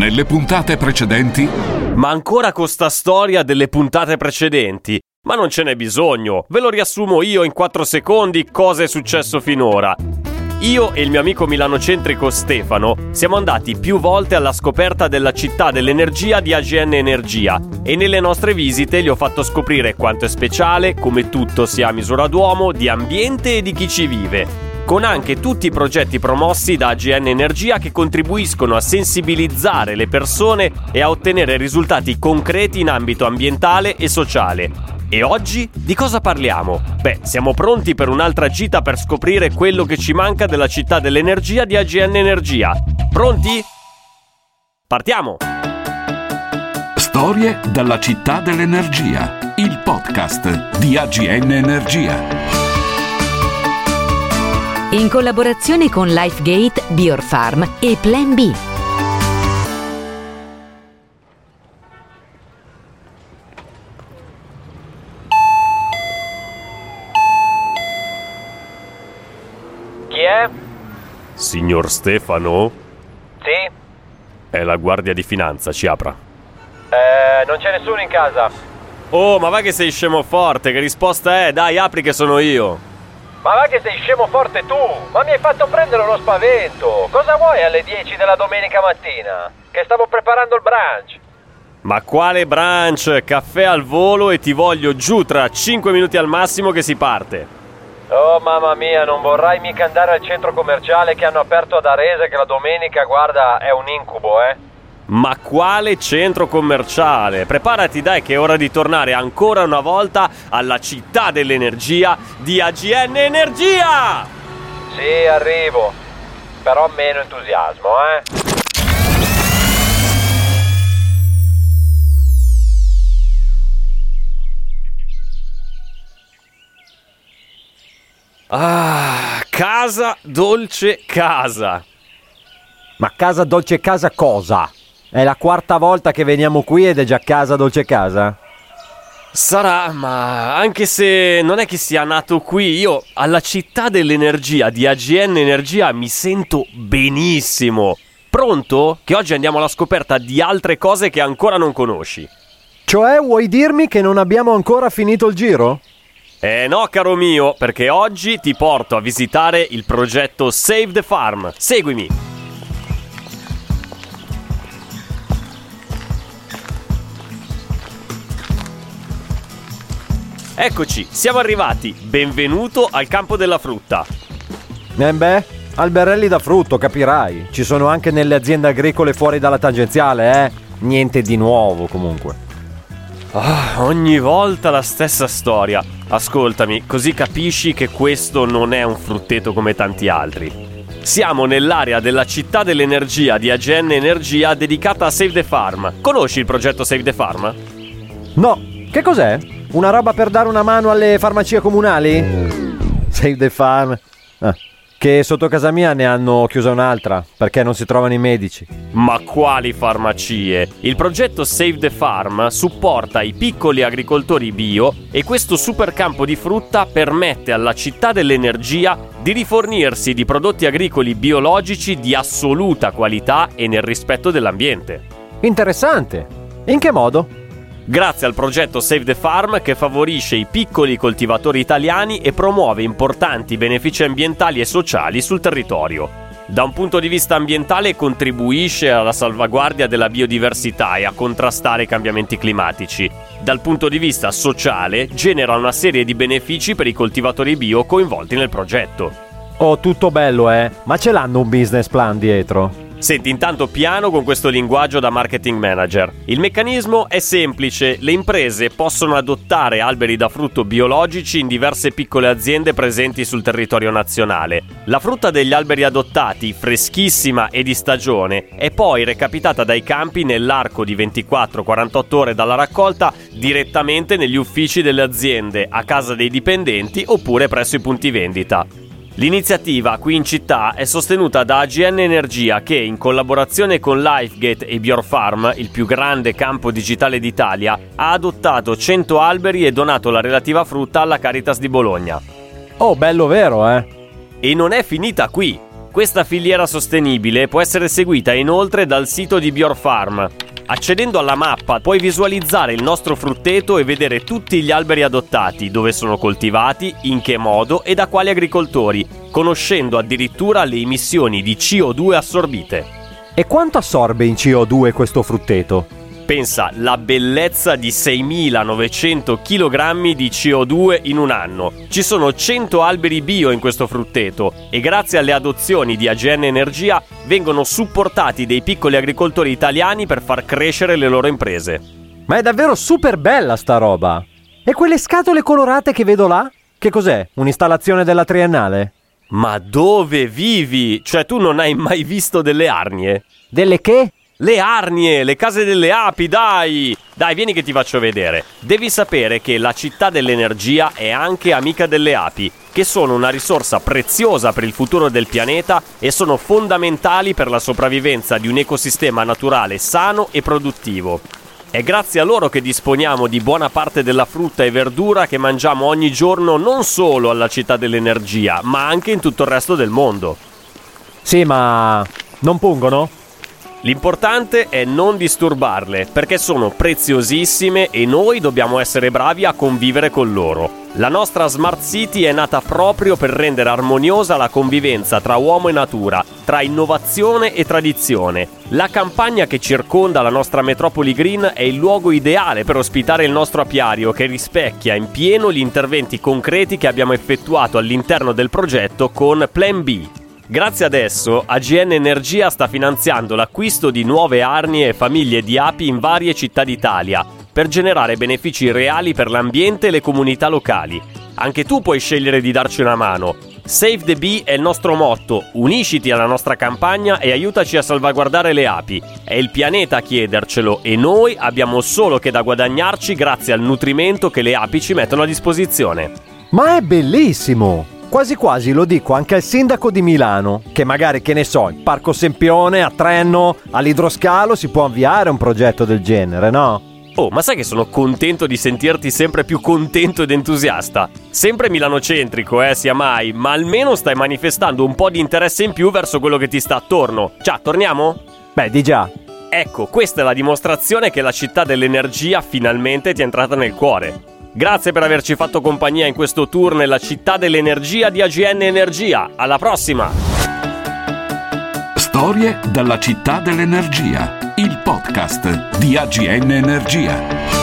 Nelle puntate precedenti... Ma ancora con sta storia delle puntate precedenti? Ma non ce n'è bisogno, ve lo riassumo io in 4 secondi cosa è successo finora. Io e il mio amico milanocentrico Stefano siamo andati più volte alla scoperta della città dell'energia di AGN Energia e nelle nostre visite gli ho fatto scoprire quanto è speciale, come tutto sia a misura d'uomo, di ambiente e di chi ci vive con anche tutti i progetti promossi da AGN Energia che contribuiscono a sensibilizzare le persone e a ottenere risultati concreti in ambito ambientale e sociale. E oggi di cosa parliamo? Beh, siamo pronti per un'altra gita per scoprire quello che ci manca della città dell'energia di AGN Energia. Pronti? Partiamo! Storie dalla città dell'energia, il podcast di AGN Energia in collaborazione con LifeGate, Biorfarm e Plan B. Chi è? Signor Stefano? Sì? È la guardia di finanza, ci apra. Eh, non c'è nessuno in casa. Oh, ma va che sei scemo forte, che risposta è? Dai, apri che sono io. Ma va che sei scemo forte tu! Ma mi hai fatto prendere uno spavento! Cosa vuoi alle 10 della domenica mattina? Che stavo preparando il brunch! Ma quale brunch? Caffè al volo e ti voglio giù tra 5 minuti al massimo che si parte. Oh mamma mia, non vorrai mica andare al centro commerciale che hanno aperto ad Arese che la domenica, guarda, è un incubo, eh? Ma quale centro commerciale? Preparati dai che è ora di tornare ancora una volta alla città dell'energia di AGN Energia! Sì, arrivo. Però meno entusiasmo, eh? Ah, casa dolce casa. Ma casa dolce casa cosa? È la quarta volta che veniamo qui ed è già casa dolce casa? Sarà, ma anche se non è che sia nato qui, io alla città dell'energia di AGN Energia mi sento benissimo. Pronto? Che oggi andiamo alla scoperta di altre cose che ancora non conosci. Cioè, vuoi dirmi che non abbiamo ancora finito il giro? Eh no, caro mio, perché oggi ti porto a visitare il progetto Save the Farm. Seguimi. Eccoci, siamo arrivati. Benvenuto al campo della frutta. Eh beh, alberelli da frutto, capirai. Ci sono anche nelle aziende agricole fuori dalla tangenziale, eh? Niente di nuovo comunque. Oh, ogni volta la stessa storia. Ascoltami, così capisci che questo non è un frutteto come tanti altri. Siamo nell'area della città dell'energia di AGN Energia dedicata a Save the Farm. Conosci il progetto Save the Farm? No, che cos'è? Una roba per dare una mano alle farmacie comunali? Save the farm. Ah, che sotto casa mia ne hanno chiusa un'altra perché non si trovano i medici. Ma quali farmacie? Il progetto Save the Farm supporta i piccoli agricoltori bio e questo supercampo di frutta permette alla città dell'energia di rifornirsi di prodotti agricoli biologici di assoluta qualità e nel rispetto dell'ambiente. Interessante. In che modo? Grazie al progetto Save the Farm che favorisce i piccoli coltivatori italiani e promuove importanti benefici ambientali e sociali sul territorio. Da un punto di vista ambientale contribuisce alla salvaguardia della biodiversità e a contrastare i cambiamenti climatici. Dal punto di vista sociale genera una serie di benefici per i coltivatori bio coinvolti nel progetto. Oh, tutto bello, eh? Ma ce l'hanno un business plan dietro? Senti intanto piano con questo linguaggio da marketing manager. Il meccanismo è semplice, le imprese possono adottare alberi da frutto biologici in diverse piccole aziende presenti sul territorio nazionale. La frutta degli alberi adottati, freschissima e di stagione, è poi recapitata dai campi nell'arco di 24-48 ore dalla raccolta direttamente negli uffici delle aziende, a casa dei dipendenti oppure presso i punti vendita. L'iniziativa qui in città è sostenuta da AGN Energia che, in collaborazione con LifeGate e Biorfarm, il più grande campo digitale d'Italia, ha adottato 100 alberi e donato la relativa frutta alla Caritas di Bologna. Oh, bello vero, eh? E non è finita qui. Questa filiera sostenibile può essere seguita inoltre dal sito di Biorfarm. Accedendo alla mappa puoi visualizzare il nostro frutteto e vedere tutti gli alberi adottati, dove sono coltivati, in che modo e da quali agricoltori, conoscendo addirittura le emissioni di CO2 assorbite. E quanto assorbe in CO2 questo frutteto? Pensa la bellezza di 6.900 kg di CO2 in un anno. Ci sono 100 alberi bio in questo frutteto e grazie alle adozioni di AGN Energia vengono supportati dei piccoli agricoltori italiani per far crescere le loro imprese. Ma è davvero super bella sta roba! E quelle scatole colorate che vedo là? Che cos'è? Un'installazione della triennale? Ma dove vivi? Cioè tu non hai mai visto delle arnie? Delle che? Le arnie, le case delle api, dai! Dai, vieni che ti faccio vedere. Devi sapere che la città dell'energia è anche amica delle api, che sono una risorsa preziosa per il futuro del pianeta e sono fondamentali per la sopravvivenza di un ecosistema naturale sano e produttivo. È grazie a loro che disponiamo di buona parte della frutta e verdura che mangiamo ogni giorno non solo alla città dell'energia, ma anche in tutto il resto del mondo. Sì, ma non pungono? L'importante è non disturbarle perché sono preziosissime e noi dobbiamo essere bravi a convivere con loro. La nostra Smart City è nata proprio per rendere armoniosa la convivenza tra uomo e natura, tra innovazione e tradizione. La campagna che circonda la nostra metropoli green è il luogo ideale per ospitare il nostro apiario che rispecchia in pieno gli interventi concreti che abbiamo effettuato all'interno del progetto con Plan B, Grazie ad esso, AGN Energia sta finanziando l'acquisto di nuove arnie e famiglie di api in varie città d'Italia per generare benefici reali per l'ambiente e le comunità locali. Anche tu puoi scegliere di darci una mano. Save the Bee è il nostro motto, unisciti alla nostra campagna e aiutaci a salvaguardare le api. È il pianeta a chiedercelo e noi abbiamo solo che da guadagnarci grazie al nutrimento che le api ci mettono a disposizione. Ma è bellissimo! Quasi quasi lo dico anche al sindaco di Milano, che magari, che ne so, il Parco Sempione, a Trenno, all'idroscalo si può avviare un progetto del genere, no? Oh, ma sai che sono contento di sentirti sempre più contento ed entusiasta? Sempre milanocentrico, eh, sia mai, ma almeno stai manifestando un po' di interesse in più verso quello che ti sta attorno. Ciao, torniamo? Beh, di già. Ecco, questa è la dimostrazione che la città dell'energia finalmente ti è entrata nel cuore. Grazie per averci fatto compagnia in questo tour nella città dell'energia di AGN Energia. Alla prossima! Storie dalla città dell'energia, il podcast di AGN Energia.